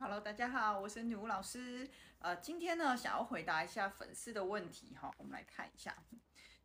Hello，大家好，我是女巫老师。呃，今天呢，想要回答一下粉丝的问题哈，我们来看一下。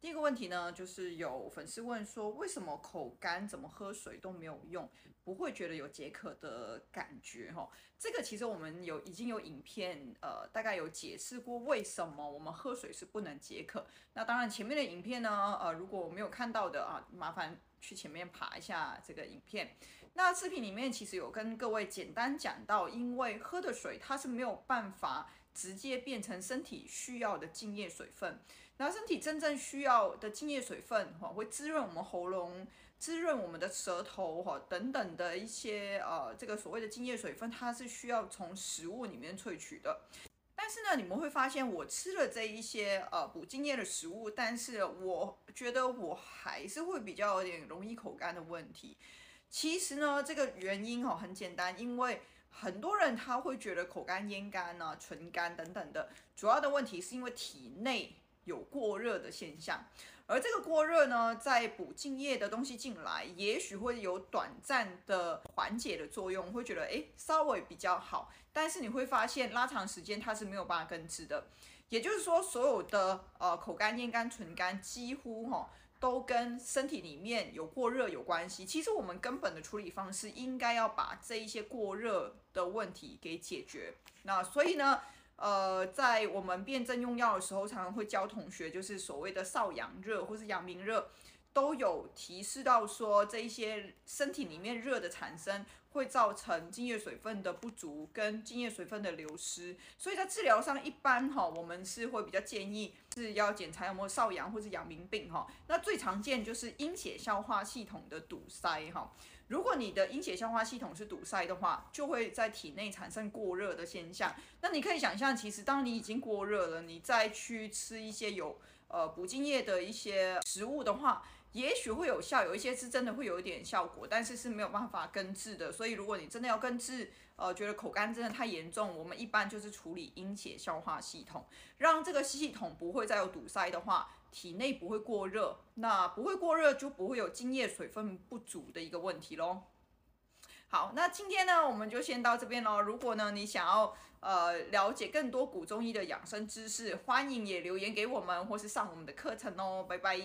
第一个问题呢，就是有粉丝问说，为什么口干怎么喝水都没有用，不会觉得有解渴的感觉哈？这个其实我们有已经有影片，呃，大概有解释过为什么我们喝水是不能解渴。那当然前面的影片呢，呃，如果我没有看到的啊，麻烦。去前面爬一下这个影片。那视频里面其实有跟各位简单讲到，因为喝的水它是没有办法直接变成身体需要的津液水分。那身体真正需要的津液水分哈，会滋润我们喉咙、滋润我们的舌头哈等等的一些呃这个所谓的津液水分，它是需要从食物里面萃取的。但是呢，你们会发现我吃了这一些呃补津液的食物，但是我觉得我还是会比较有点容易口干的问题。其实呢，这个原因哈很简单，因为很多人他会觉得口干、咽干啊、唇干等等的，主要的问题是因为体内。有过热的现象，而这个过热呢，在补津液的东西进来，也许会有短暂的缓解的作用，会觉得诶稍微比较好，但是你会发现拉长时间它是没有办法根治的。也就是说，所有的呃口干、咽干、唇干，几乎哈、都跟身体里面有过热有关系。其实我们根本的处理方式应该要把这一些过热的问题给解决。那所以呢，呃，在我们辩证用药的时候，常常会教同学，就是所谓的少阳热或是阳明热，都有提示到说，这一些身体里面热的产生，会造成津液水分的不足跟津液水分的流失。所以在治疗上，一般哈，我们是会比较建议是要检查有没有少阳或是阳明病哈。那最常见就是阴血消化系统的堵塞哈。如果你的阴血消化系统是堵塞的话，就会在体内产生过热的现象。那你可以想象，其实当你已经过热了，你再去吃一些有呃补津液的一些食物的话，也许会有效，有一些是真的会有一点效果，但是是没有办法根治的。所以如果你真的要根治，呃，觉得口干真的太严重，我们一般就是处理阴血消化系统，让这个系统不会再有堵塞的话。体内不会过热，那不会过热就不会有津液水分不足的一个问题喽。好，那今天呢，我们就先到这边喽。如果呢你想要呃了解更多古中医的养生知识，欢迎也留言给我们，或是上我们的课程哦。拜拜。